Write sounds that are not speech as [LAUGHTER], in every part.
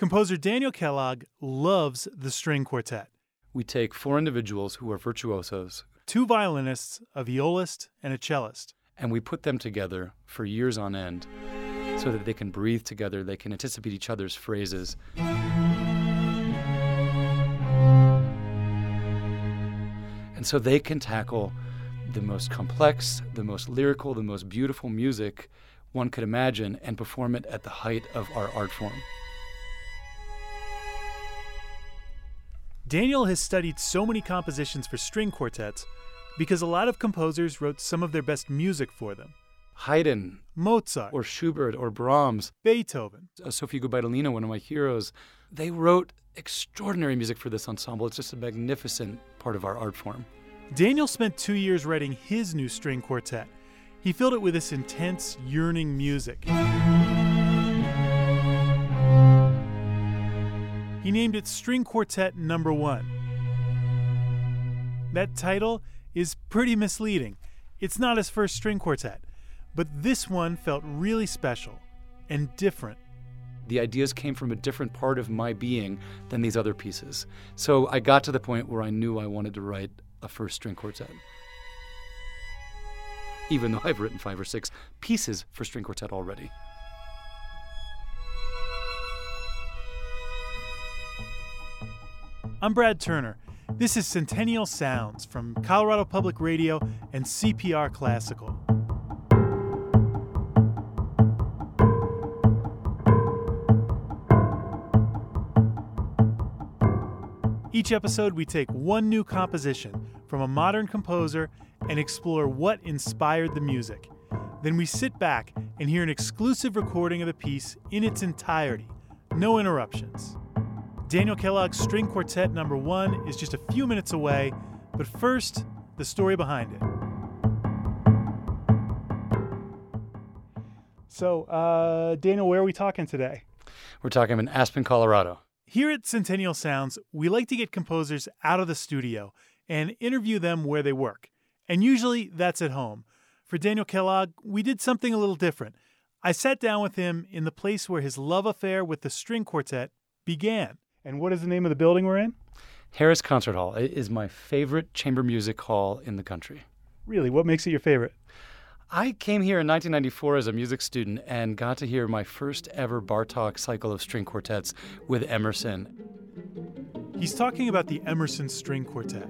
Composer Daniel Kellogg loves the string quartet. We take four individuals who are virtuosos, two violinists, a violist, and a cellist, and we put them together for years on end so that they can breathe together, they can anticipate each other's phrases. And so they can tackle the most complex, the most lyrical, the most beautiful music one could imagine and perform it at the height of our art form. Daniel has studied so many compositions for string quartets because a lot of composers wrote some of their best music for them. Haydn, Mozart, or Schubert, or Brahms, Beethoven, uh, Sofia Gubaidulina, one of my heroes, they wrote extraordinary music for this ensemble. It's just a magnificent part of our art form. Daniel spent two years writing his new string quartet. He filled it with this intense, yearning music. He named it String Quartet Number One. That title is pretty misleading. It's not his first string quartet, but this one felt really special and different the ideas came from a different part of my being than these other pieces. So I got to the point where I knew I wanted to write a first string quartet. Even though I've written five or six pieces for string quartet already. I'm Brad Turner. This is Centennial Sounds from Colorado Public Radio and CPR Classical. Each episode, we take one new composition from a modern composer and explore what inspired the music. Then we sit back and hear an exclusive recording of the piece in its entirety, no interruptions. Daniel Kellogg's String Quartet number one is just a few minutes away, but first, the story behind it. So, uh, Daniel, where are we talking today? We're talking in Aspen, Colorado. Here at Centennial Sounds, we like to get composers out of the studio and interview them where they work. And usually that's at home. For Daniel Kellogg, we did something a little different. I sat down with him in the place where his love affair with the string quartet began. And what is the name of the building we're in? Harris Concert Hall. It is my favorite chamber music hall in the country. Really? What makes it your favorite? I came here in 1994 as a music student and got to hear my first ever Bartok cycle of string quartets with Emerson. He's talking about the Emerson String Quartet.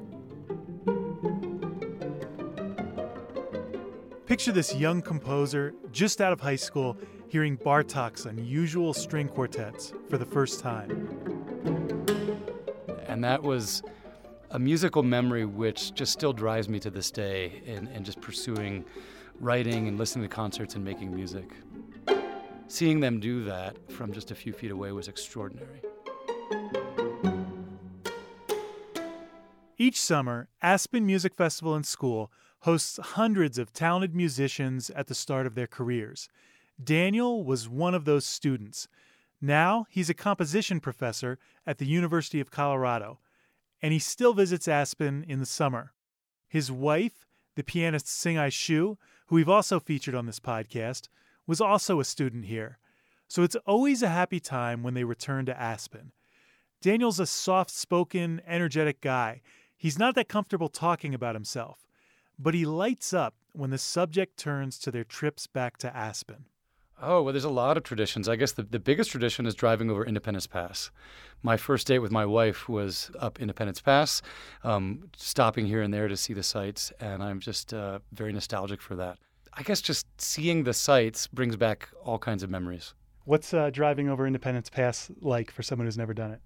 Picture this young composer just out of high school hearing Bartok's unusual string quartets for the first time. And that was a musical memory which just still drives me to this day in, in just pursuing writing and listening to concerts and making music. Seeing them do that from just a few feet away was extraordinary. Each summer, Aspen Music Festival and School hosts hundreds of talented musicians at the start of their careers. Daniel was one of those students. Now he's a composition professor at the University of Colorado, and he still visits Aspen in the summer. His wife, the pianist Hsing-ay Hsu, who we've also featured on this podcast, was also a student here. So it's always a happy time when they return to Aspen. Daniel's a soft spoken, energetic guy. He's not that comfortable talking about himself, but he lights up when the subject turns to their trips back to Aspen. Oh, well, there's a lot of traditions. I guess the, the biggest tradition is driving over Independence Pass. My first date with my wife was up Independence Pass, um, stopping here and there to see the sights, and I'm just uh, very nostalgic for that. I guess just seeing the sights brings back all kinds of memories. What's uh, driving over Independence Pass like for someone who's never done it?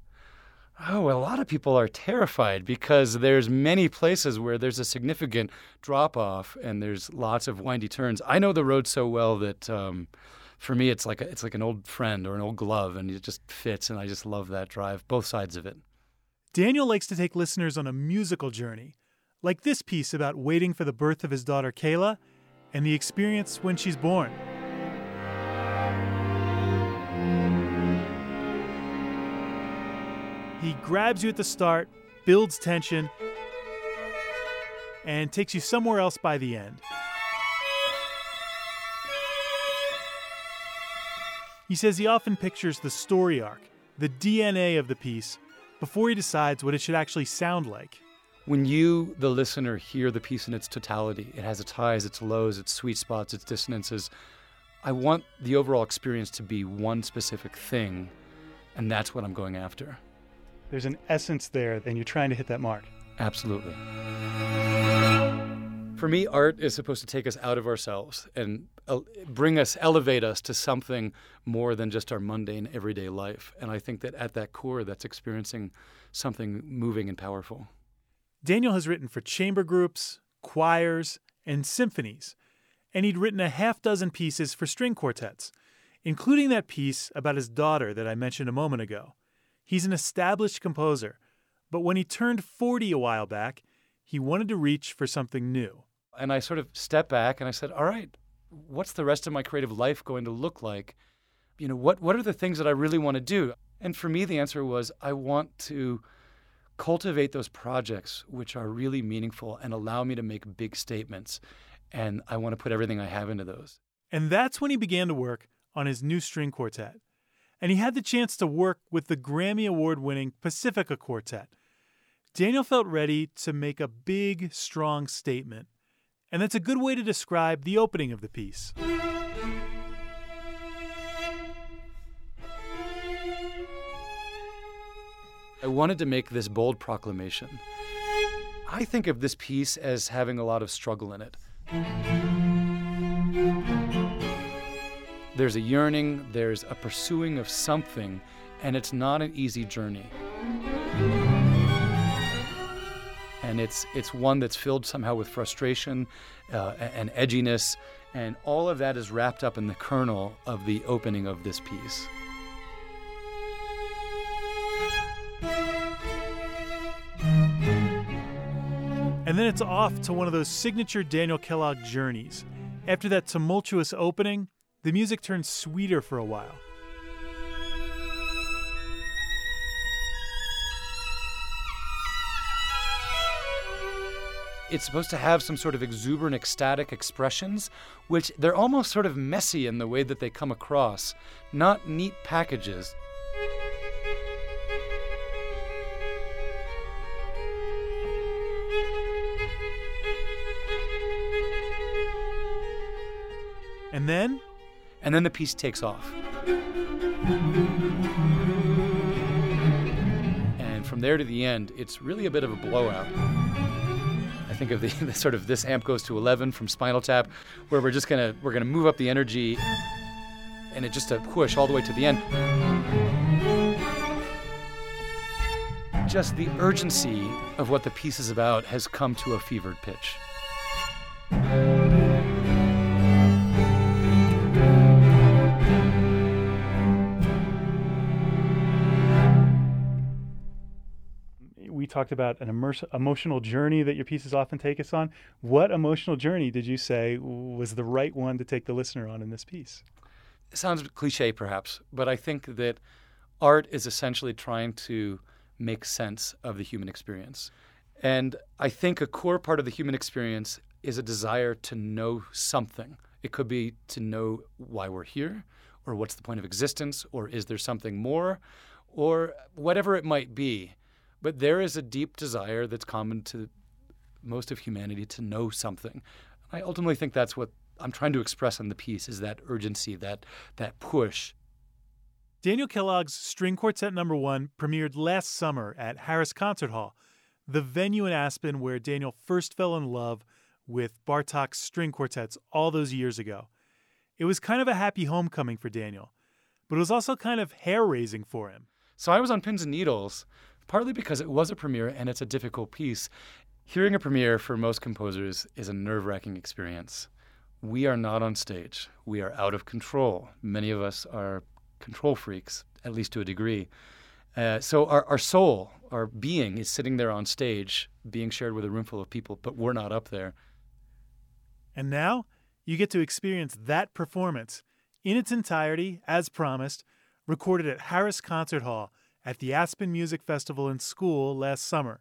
Oh, well, a lot of people are terrified because there's many places where there's a significant drop off and there's lots of windy turns. I know the road so well that um, for me, it's like a, it's like an old friend or an old glove, and it just fits. And I just love that drive, both sides of it. Daniel likes to take listeners on a musical journey, like this piece about waiting for the birth of his daughter Kayla, and the experience when she's born. He grabs you at the start, builds tension, and takes you somewhere else by the end. He says he often pictures the story arc the DNA of the piece, before he decides what it should actually sound like. When you, the listener, hear the piece in its totality, it has its highs, its lows, its sweet spots, its dissonances. I want the overall experience to be one specific thing, and that's what I'm going after. There's an essence there, and you're trying to hit that mark. Absolutely. For me, art is supposed to take us out of ourselves and bring us, elevate us to something more than just our mundane everyday life. And I think that at that core, that's experiencing something moving and powerful. Daniel has written for chamber groups, choirs, and symphonies, and he'd written a half dozen pieces for string quartets, including that piece about his daughter that I mentioned a moment ago. He's an established composer, but when he turned 40 a while back, he wanted to reach for something new. And I sort of stepped back and I said, all right, what's the rest of my creative life going to look like? You know, what, what are the things that I really want to do? And for me, the answer was I want to cultivate those projects which are really meaningful and allow me to make big statements. And I want to put everything I have into those. And that's when he began to work on his new string quartet. And he had the chance to work with the Grammy Award winning Pacifica Quartet. Daniel felt ready to make a big, strong statement. And that's a good way to describe the opening of the piece. I wanted to make this bold proclamation. I think of this piece as having a lot of struggle in it. There's a yearning, there's a pursuing of something, and it's not an easy journey. And it's, it's one that's filled somehow with frustration uh, and edginess, and all of that is wrapped up in the kernel of the opening of this piece. And then it's off to one of those signature Daniel Kellogg journeys. After that tumultuous opening, the music turns sweeter for a while. It's supposed to have some sort of exuberant, ecstatic expressions, which they're almost sort of messy in the way that they come across, not neat packages. And then? And then the piece takes off. And from there to the end, it's really a bit of a blowout. I think of the, [LAUGHS] the, sort of this amp goes to 11 from Spinal Tap, where we're just gonna we're gonna move up the energy, and it just a push all the way to the end. Just the urgency of what the piece is about has come to a fevered pitch. Talked about an emotional journey that your pieces often take us on. What emotional journey did you say was the right one to take the listener on in this piece? It sounds cliche, perhaps, but I think that art is essentially trying to make sense of the human experience. And I think a core part of the human experience is a desire to know something. It could be to know why we're here, or what's the point of existence, or is there something more, or whatever it might be. But there is a deep desire that's common to most of humanity to know something. I ultimately think that's what I'm trying to express in the piece is that urgency, that that push. Daniel Kellogg's String Quartet Number One premiered last summer at Harris Concert Hall, the venue in Aspen where Daniel first fell in love with Bartok's string quartets all those years ago. It was kind of a happy homecoming for Daniel, but it was also kind of hair raising for him. So I was on pins and needles partly because it was a premiere and it's a difficult piece. Hearing a premiere for most composers is a nerve wracking experience. We are not on stage, we are out of control. Many of us are control freaks, at least to a degree. Uh, so our, our soul, our being, is sitting there on stage, being shared with a room full of people, but we're not up there. And now you get to experience that performance in its entirety, as promised, recorded at Harris Concert Hall at the Aspen Music Festival in school last summer.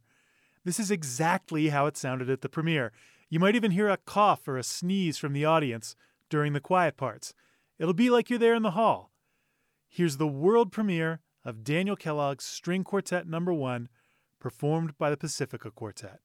This is exactly how it sounded at the premiere. You might even hear a cough or a sneeze from the audience during the quiet parts. It'll be like you're there in the hall. Here's the world premiere of Daniel Kellogg's String Quartet Number 1, performed by the Pacifica Quartet.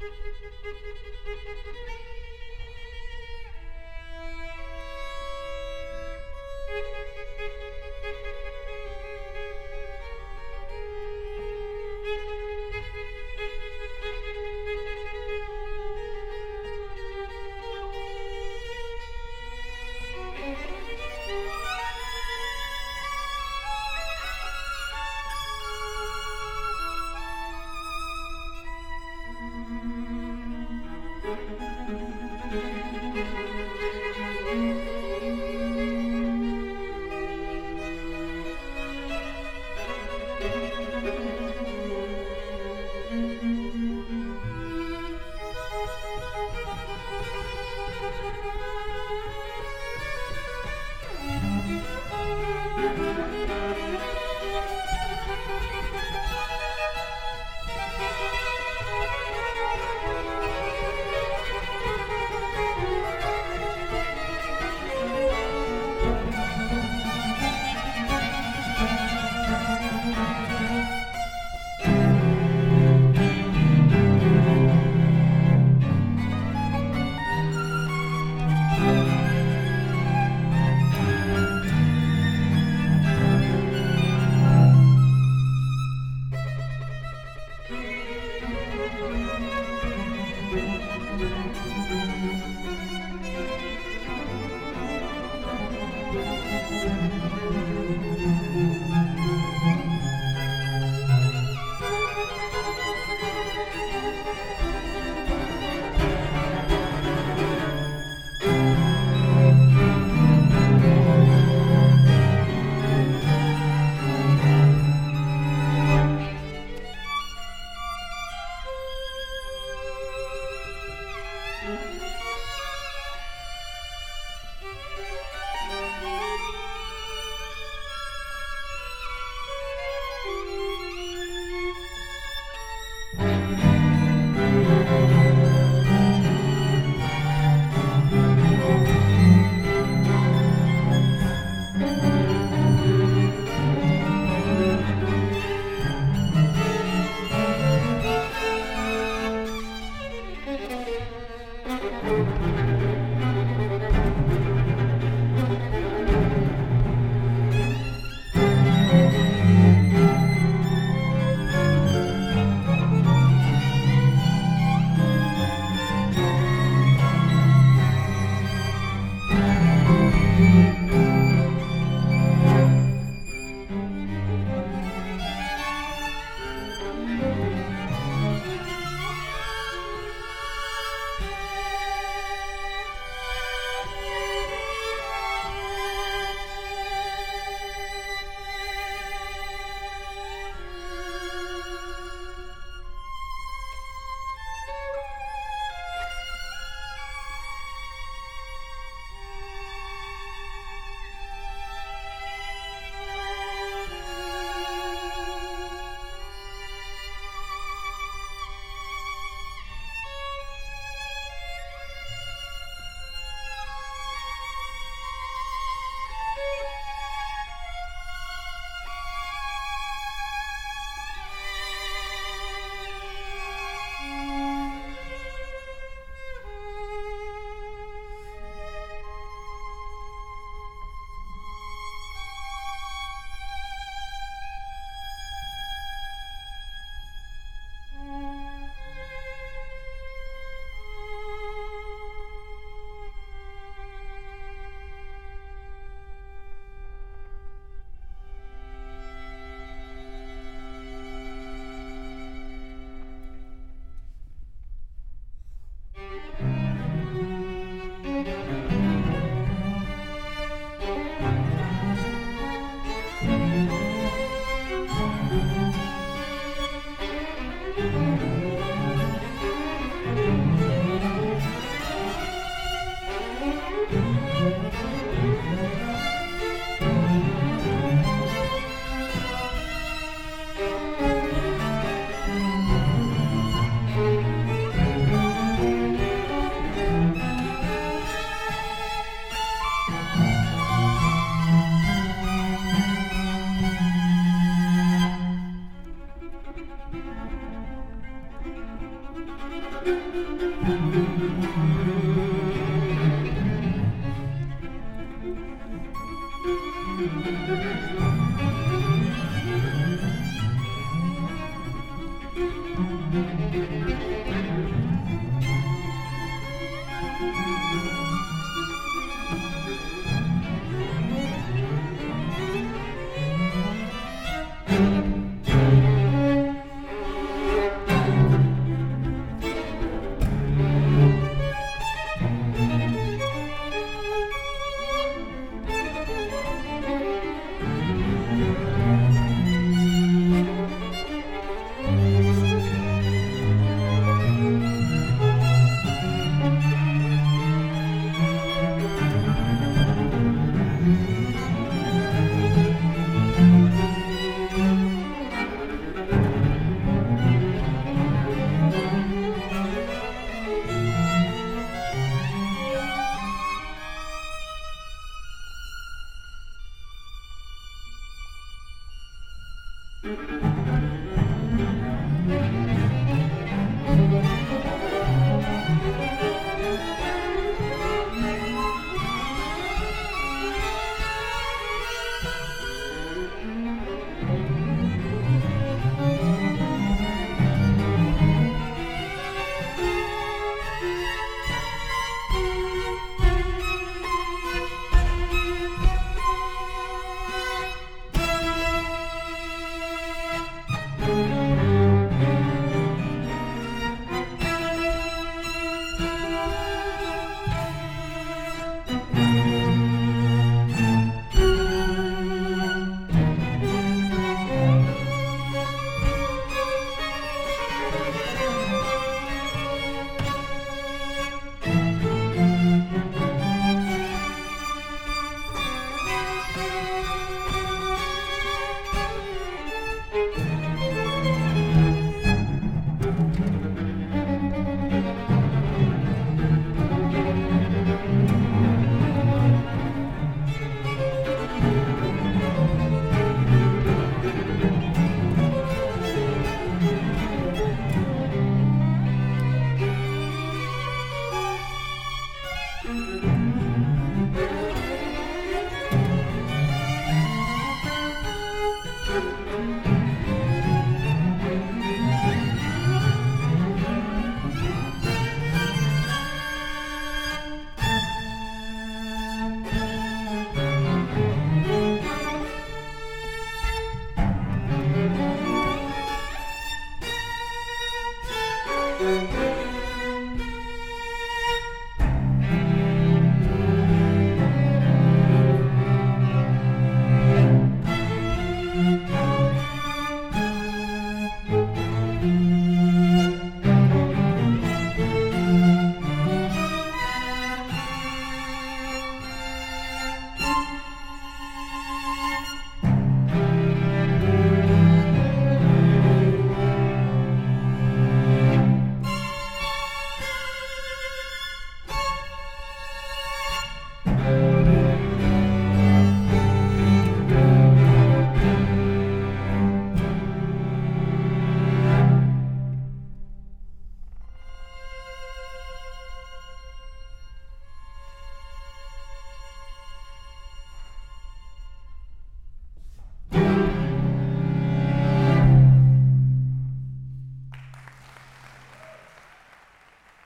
Thank you.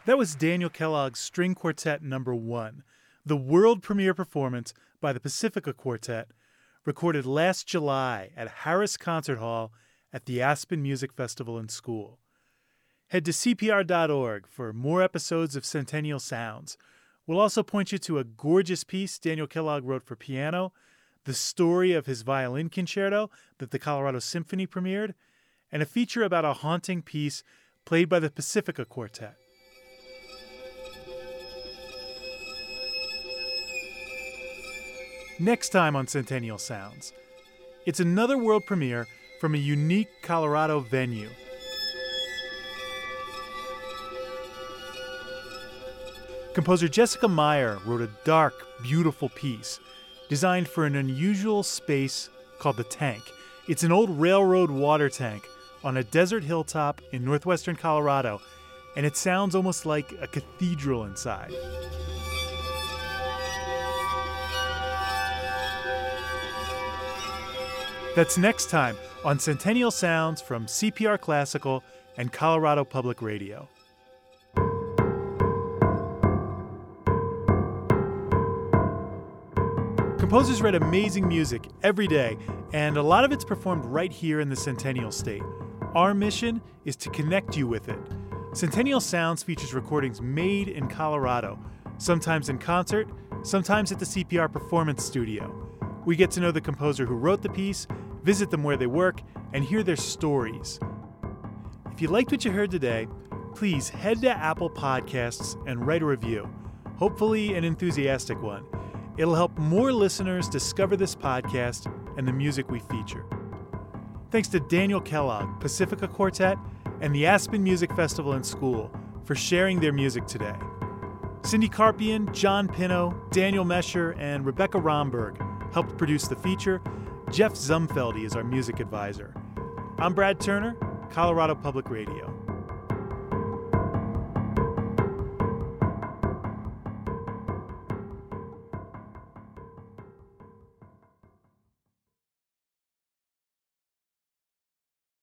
That was Daniel Kellogg's String Quartet Number One, the world premiere performance by the Pacifica Quartet, recorded last July at Harris Concert Hall at the Aspen Music Festival and School. Head to CPR.org for more episodes of Centennial Sounds. We'll also point you to a gorgeous piece Daniel Kellogg wrote for piano, the story of his violin concerto that the Colorado Symphony premiered, and a feature about a haunting piece played by the Pacifica Quartet. Next time on Centennial Sounds, it's another world premiere from a unique Colorado venue. Composer Jessica Meyer wrote a dark, beautiful piece designed for an unusual space called the Tank. It's an old railroad water tank on a desert hilltop in northwestern Colorado and it sounds almost like a cathedral inside. That's next time on Centennial Sounds from CPR Classical and Colorado Public Radio. Composers write amazing music every day, and a lot of it's performed right here in the Centennial State. Our mission is to connect you with it. Centennial Sounds features recordings made in Colorado, sometimes in concert, sometimes at the CPR Performance Studio. We get to know the composer who wrote the piece, visit them where they work, and hear their stories. If you liked what you heard today, please head to Apple Podcasts and write a review, hopefully, an enthusiastic one. It'll help more listeners discover this podcast and the music we feature. Thanks to Daniel Kellogg, Pacifica Quartet, and the Aspen Music Festival and School for sharing their music today. Cindy Carpien, John Pino, Daniel Mesher, and Rebecca Romberg helped produce the feature. Jeff Zumfeldy is our music advisor. I'm Brad Turner, Colorado Public Radio.